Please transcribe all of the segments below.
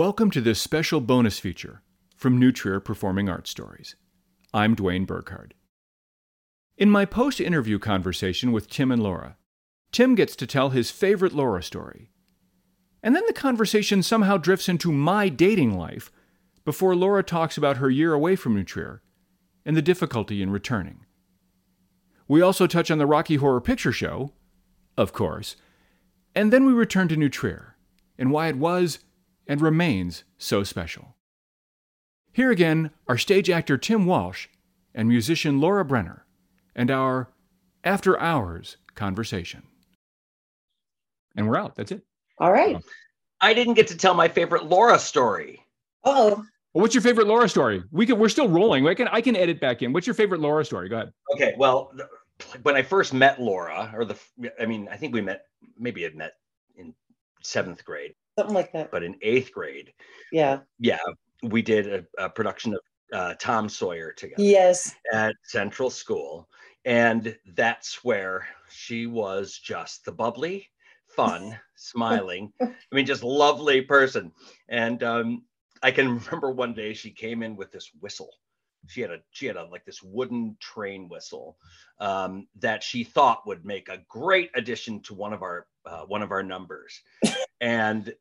Welcome to this special bonus feature from New Trier Performing Arts Stories. I'm Dwayne Burkhardt. In my post interview conversation with Tim and Laura, Tim gets to tell his favorite Laura story. And then the conversation somehow drifts into my dating life before Laura talks about her year away from New Trier and the difficulty in returning. We also touch on the Rocky Horror Picture Show, of course, and then we return to New Trier and why it was and remains so special. Here again are stage actor Tim Walsh and musician Laura Brenner and our After Hours conversation. And we're out. That's it. All right. Um, I didn't get to tell my favorite Laura story. Oh, Well, what's your favorite Laura story? We can, we're still rolling. I can, I can edit back in. What's your favorite Laura story? Go ahead. Okay, well, when I first met Laura, or the, I mean, I think we met, maybe had met in seventh grade, something like that. but in eighth grade, Yeah. yeah, we did a, a production of uh, Tom Sawyer together Yes. at Central School, and that's where she was just the bubbly, fun, smiling, I mean, just lovely person. And um, I can remember one day she came in with this whistle. She had a she had a like this wooden train whistle um, that she thought would make a great addition to one of our uh, one of our numbers, and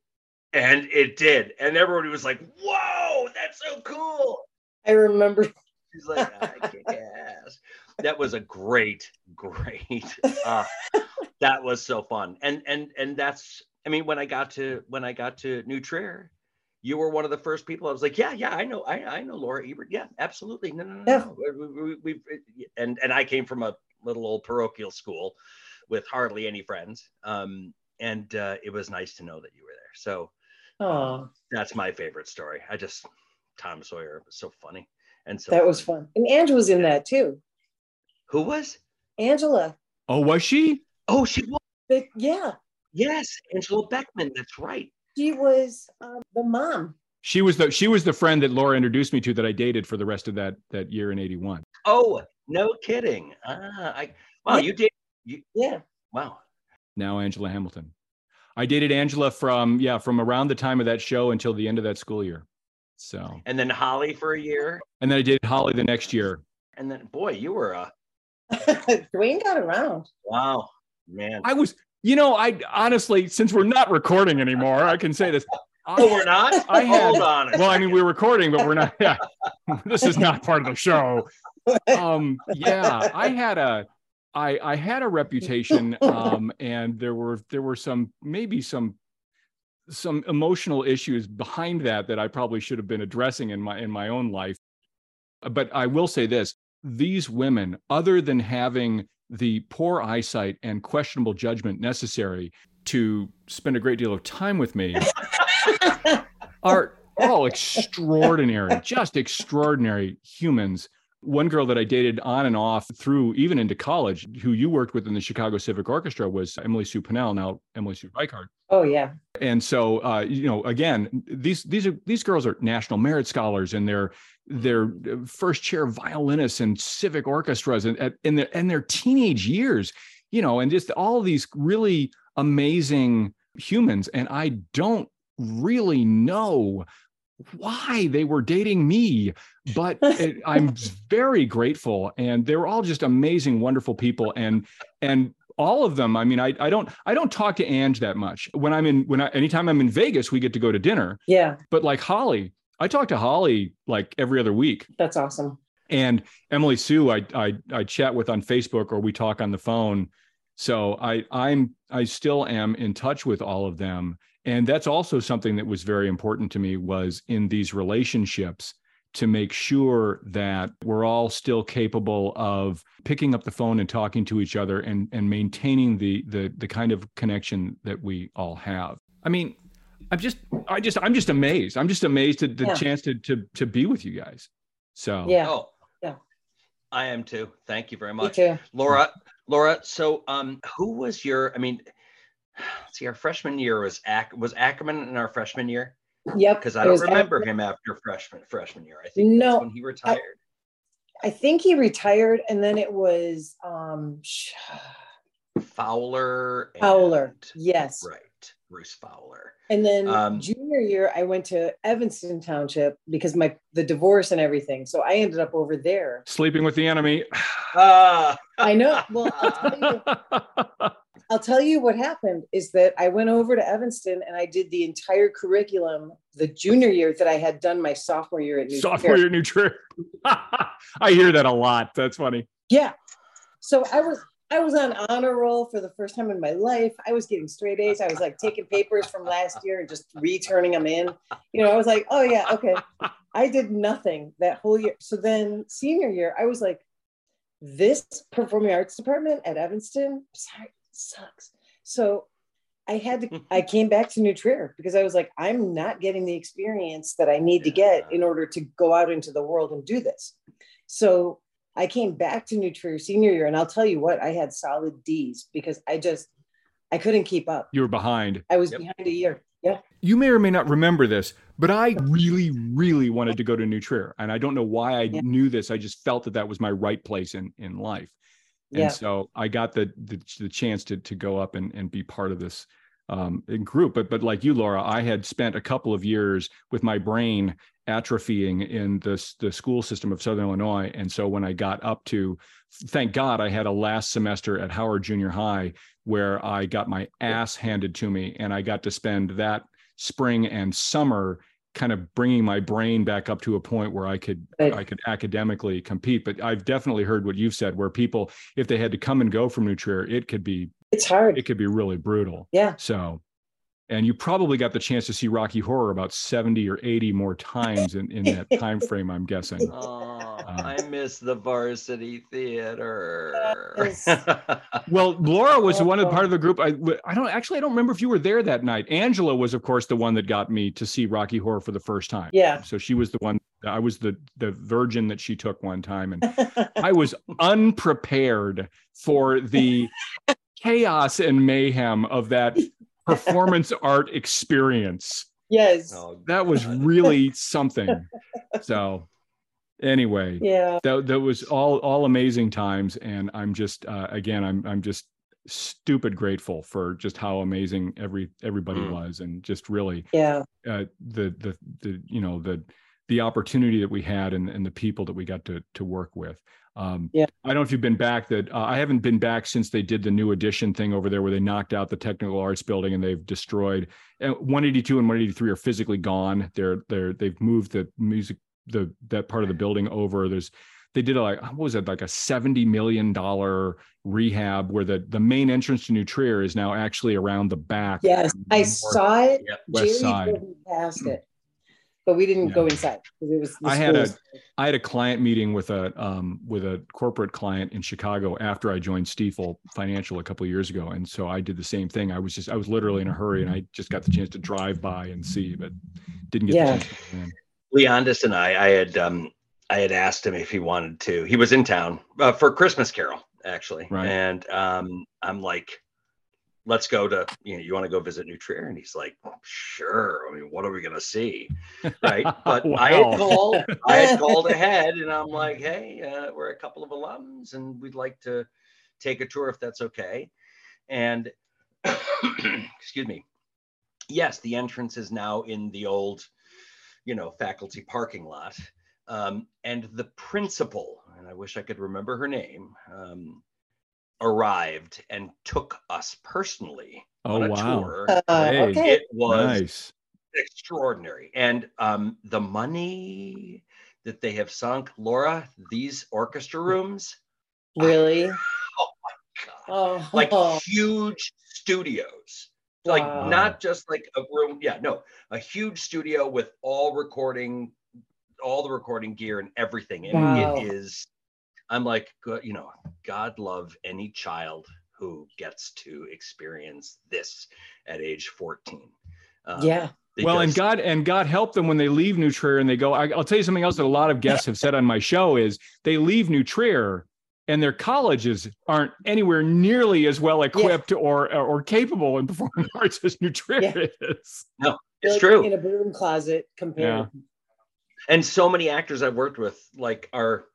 and it did. And everybody was like, "Whoa, that's so cool!" I remember. She's like, I guess. That was a great, great. Uh, that was so fun, and and and that's. I mean, when I got to when I got to New Trier, you were one of the first people. I was like, yeah, yeah, I know, I I know Laura Ebert. Yeah, absolutely. No, no, no, Yeah. no. We, we, we- and and I came from a little old parochial school with hardly any friends. Um, and uh, it was nice to know that you were there. So Oh, that's my favorite story. I just Tom Sawyer was so funny and so that was fun. And Angela was in that too. Who was? Angela. Oh, was she? Oh, she was. But yeah, Yes, Angela Beckman. That's right. she was um, the mom. She was the, she was the friend that Laura introduced me to that I dated for the rest of that, that year in 81. Oh, no kidding. Ah, I wow, Yeah. you did. You Yeah. wow. Now Angela Hamilton. I dated Angela from, yeah, from around the time of that show until the end of that school year. So, And then Holly for a year, and then I dated Holly the next year. and then boy, you were a Dwayne got around. wow, man. I was, you know, I honestly, since we're not recording anymore, I can say this. oh, we're not. I had- Hold on. a well, I mean, we're recording, but we're not. Yeah, this is not part of the show. Um, yeah, I had a, I I had a reputation, um, and there were there were some maybe some some emotional issues behind that that I probably should have been addressing in my in my own life. But I will say this: these women, other than having the poor eyesight and questionable judgment necessary to spend a great deal of time with me are all extraordinary, just extraordinary humans. One girl that I dated on and off through even into college, who you worked with in the Chicago Civic Orchestra, was Emily Sue Pennell, now Emily Sue Reichart. Oh yeah. And so, uh, you know, again, these these are these girls are national merit scholars, and they're they're first chair violinists and civic orchestras, and at- in their in their teenage years, you know, and just all these really amazing humans. And I don't really know why they were dating me, but it, I'm very grateful, and they were all just amazing, wonderful people, and and all of them. I mean, I I don't I don't talk to Ange that much when I'm in when I anytime I'm in Vegas, we get to go to dinner, Yeah. but like Holly, I talk to Holly like every other week. That's awesome. And Emily Sue, I I I chat with on Facebook or we talk on the phone. So I I'm I still am in touch with all of them. And that's also something that was very important to me was in these relationships to make sure that we're all still capable of picking up the phone and talking to each other and and maintaining the the the kind of connection that we all have. I mean, I'm just I just I'm just amazed. I'm just amazed at the Yeah. chance to to to be with you guys. So Yeah. Oh, Yeah. I am too. Thank you very Me much, too. Laura. Laura. So, um, who was your? I mean, see, our freshman year was Ack was Ackerman in our freshman year Yep. because I don't remember after- him after freshman freshman year. I think No, that's when he retired. I think he retired, and then it was um Fowler. Fowler. and- Yes. Right. Bruce Fowler. And then Um, junior year, I went to Evanston Township because my the divorce and everything. So I ended up over there. Sleeping with the enemy. Ah, I know. Well, I'll tell you, I'll tell you what happened is that I went over to Evanston and I did the entire curriculum the junior year that I had done my sophomore year at New Sophomore year, New Trier. I hear that a lot. That's funny. Yeah. So I was I was on honor roll for the first time in my life. I was getting straight A's. I was like taking papers from last year and just returning them in. You know, I was like, oh yeah, okay. I did nothing that whole year. So then senior year, I was like, this performing arts department at Evanston, sorry, sucks. So I had to, I came back to New Trier because I was like, I'm not getting the experience that I need to get in order to go out into the world and do this. So I came back to New Trier senior year, and I'll tell you what, I had solid D's because I just I couldn't keep up. You were behind. I was Yep. behind a year. Yeah. You may or may not remember this, but I really, really wanted to go to New Trier. And I don't know why I Yeah. knew this. I just felt that that was my right place in, in life. And so I got the, the, the chance to, to go up and, and be part of this um, group. But, but like you, Laura, I had spent a couple of years with my brain atrophying in the, the school system of Southern Illinois. And so when I got up to, thank God I had a last semester at Howard Junior High where I got my ass handed to me and I got to spend that spring and summer kind of bringing my brain back up to a point where I could Right. I could academically compete but I've definitely heard what you've said where people if they had to come and go from New Trier it could be It's hard. it could be really brutal Yeah. so and you probably got the chance to see Rocky Horror about 70 or 80 more times in, in that time frame I'm guessing oh, I miss the varsity theater. Yes. Well, Laura was the one of part of the group. I I don't actually I don't remember if you were there that night. Angela was, of course, the one that got me to see Rocky Horror for the first time. Yeah. So she was the one. I was the the virgin that she took one time, and I was unprepared for the chaos and mayhem of that performance art experience. yes. Oh, That was really something. So, anyway, Yeah. that that was all all amazing times and i'm just uh, again i'm i'm just stupid grateful for just how amazing every everybody Mm. was and just really Yeah. uh, the the the you know the the opportunity that we had and, and the people that we got to to work with um Yeah. i don't know if you've been back that uh, i haven't been back since they did the new addition thing over there where they knocked out the technical arts building and they've destroyed and 182 and 183 are physically gone they're they're they've moved the music the that part of the building over there's they did a, like what was it like a 70 million dollar rehab where the the main entrance to new trier is now actually around the back Yes. I North- saw it. Yep. West Jerry side. drove past it, but we didn't Yeah. go inside because it was. the I had a- schools. I had a client meeting with a um, with a corporate client in Chicago after I joined Stifel Financial a couple of years ago, and so I did the same thing. I was just I was literally in a hurry, and I just got the chance to drive by and see, but didn't get Yeah. the chance. To. Leondis and I, I had um, I had asked him if he wanted to. He was in town uh, for Christmas Carol, actually, Right. and um, I'm like, "Let's go to you know, you want to go visit New Trier?" And he's like, "Sure." I mean, what are we gonna see, right? But I had called, I had called ahead, and I'm like, "Hey, uh, we're a couple of alums, and we'd like to take a tour if that's okay." And excuse me, yes, the entrance is now in the old you know, faculty parking lot. Um, and the principal, and I wish I could remember her name, um, arrived and took us personally Oh on a wow! tour. Uh, Hey. okay. It was Nice. extraordinary. And um, the money that they have sunk, Laura, these orchestra rooms, Really? oh my God, Oh, like huge studios like Wow. not just like a room yeah no a huge studio with all recording all the recording gear and everything and Wow. it is i'm like you know god love any child who gets to experience this at age 14 Um, yeah. Well, and God and God help them when they leave New Trier and they go. I, I'll tell you something else that a lot of guests have said on my show is they leave New Trier and their colleges aren't anywhere nearly as well equipped or, or or capable in performing arts as New Trier Yeah. is. it's Like true In a broom closet compared. and so many actors I've worked with like are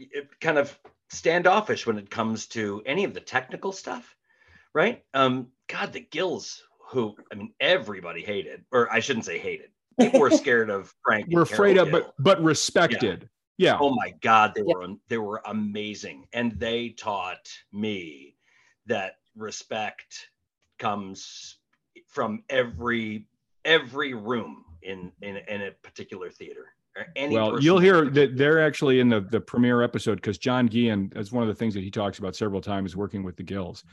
eh, kind of standoffish when it comes to any of the technical stuff, right? Um, God, the Gills who I mean everybody hated, or I shouldn't say hated. People were scared of Frank. We're afraid of, but but respected. Yeah. yeah. Oh my God, they yeah. were they were amazing, and they taught me that respect comes from every every room in in, in a particular theater. well, you'll hear that they're actually in the the premiere episode because John Guillen is one of the things that he talks about several times working with the Gills,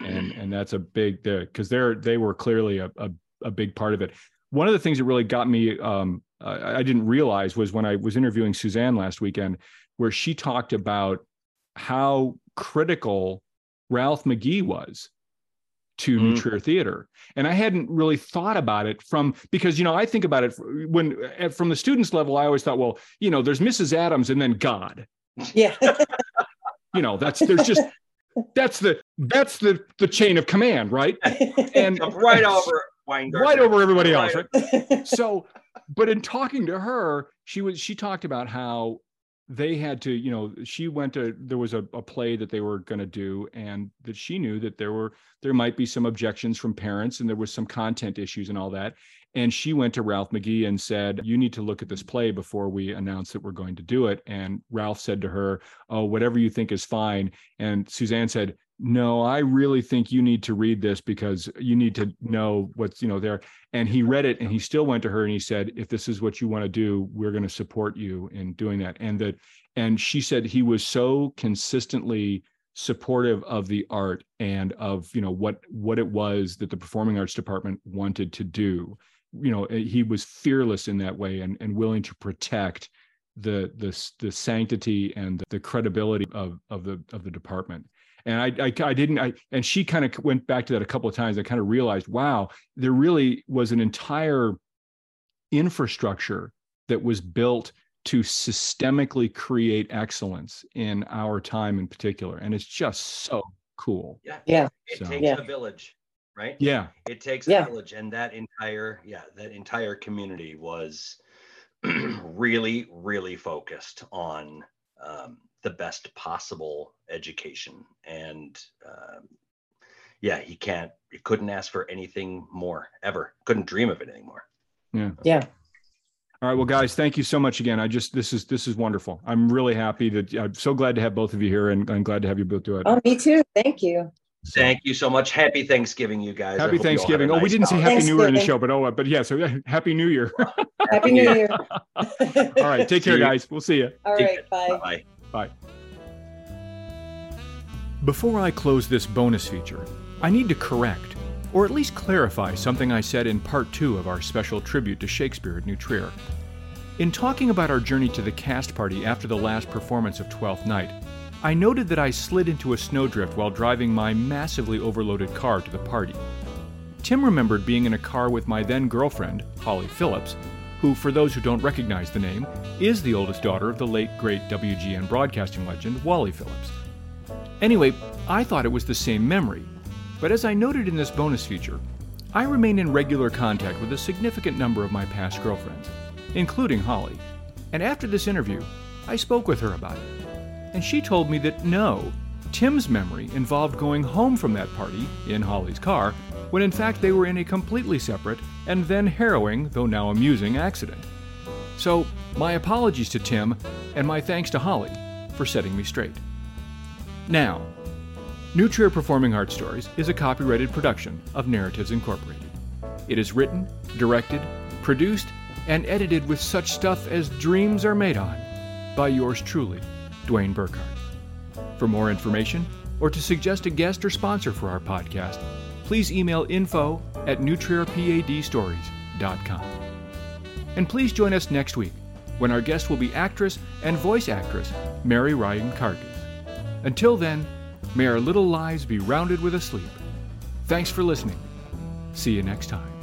and and that's a big because they're they were clearly a, a, a big part of it. One of the things that really got me um, I, I didn't realize was when I was interviewing Suzanne last weekend, where she talked about how critical Ralph McGee was to mm. New Trier Theater. And I hadn't really thought about it from because you know I think about it when from the students level I always thought well you know there's Mrs. Adams and then God. Yeah. you know that's there's just that's the that's the the chain of command right and right over Weingarten. right over everybody else right so but in talking to her she was she talked about how they had to you know she went to there was a, a play that they were going to do and that she knew that there were there might be some objections from parents and there was some content issues and all that and she went to ralph mcgee and said you need to look at this play before we announce that we're going to do it. And ralph said to her oh whatever you think is fine. And suzanne said no i really think you need to read this because you need to know what's you know there. And he read it and he still went to her and he said if this is what you want to do we're going to support you in doing that. And that and she said he was so consistently supportive of the art and of you know what what it was that the performing arts department wanted to do you know eh, he was fearless in that way and, and willing to protect the the the sanctity and the credibility of of the of the department and I, I, I didn't I and she kind of went back to that a couple of times. I kind of realized, wow, there really was an entire infrastructure that was built to systemically create excellence in our time in particular, and it's just so cool. Yeah, yeah. It takes yeah. a village, right? Yeah, it takes yeah. a village, and that entire yeah that entire community was really really focused on um, the best possible education. And um, yeah he can't he couldn't ask for anything more ever. Couldn't dream of it anymore. Yeah. Yeah. All right. Well guys thank you so much again. I just this is this is wonderful. I'm really happy that i'm so glad to have both of you here and i'm glad to have you both do it. Oh me too. Thank you Thank you so much. Happy Thanksgiving, you guys. Happy Thanksgiving. Nice oh, we didn't say Happy New Year in the show, but oh, but yeah. So yeah, Happy New Year. Happy New Year. All right. Take care, guys. We'll see you. All right. Bye. Bye. Bye. Before I close this bonus feature, I need to correct, or at least clarify, something I said in part two of our special tribute to Shakespeare at New Trier. In talking about our journey to the cast party after the last performance of Twelfth Night, I noted that I slid into a snowdrift while driving my massively overloaded car to the party. Tim remembered being in a car with my then girlfriend, Holly Phillips, who, for those who don't recognize the name, is the oldest daughter of the late great WGN broadcasting legend Wally Phillips. Anyway, I thought it was the same memory, but as I noted in this bonus feature, I remain in regular contact with a significant number of my past girlfriends, including Holly, and after this interview, I spoke with her about it. And she told me that no, Tim's memory involved going home from that party in Holly's car when in fact they were in a completely separate and then harrowing, though now amusing, accident. So, my apologies to Tim, and my thanks to Holly for setting me straight. Now, New Trier Performing Arts Stories is a copyrighted production of Narratives Incorporated. It is written, directed, produced, and edited with such stuff as dreams are made on by yours truly, Dwayne Burkhardt. For more information, or to suggest a guest or sponsor for our podcast, please email info at nutrierpadstories.com. And please join us next week when our guest will be actress and voice actress Mary Ryan Kargas. Until then, may our little lives be rounded with a sleep. Thanks for listening. See you next time.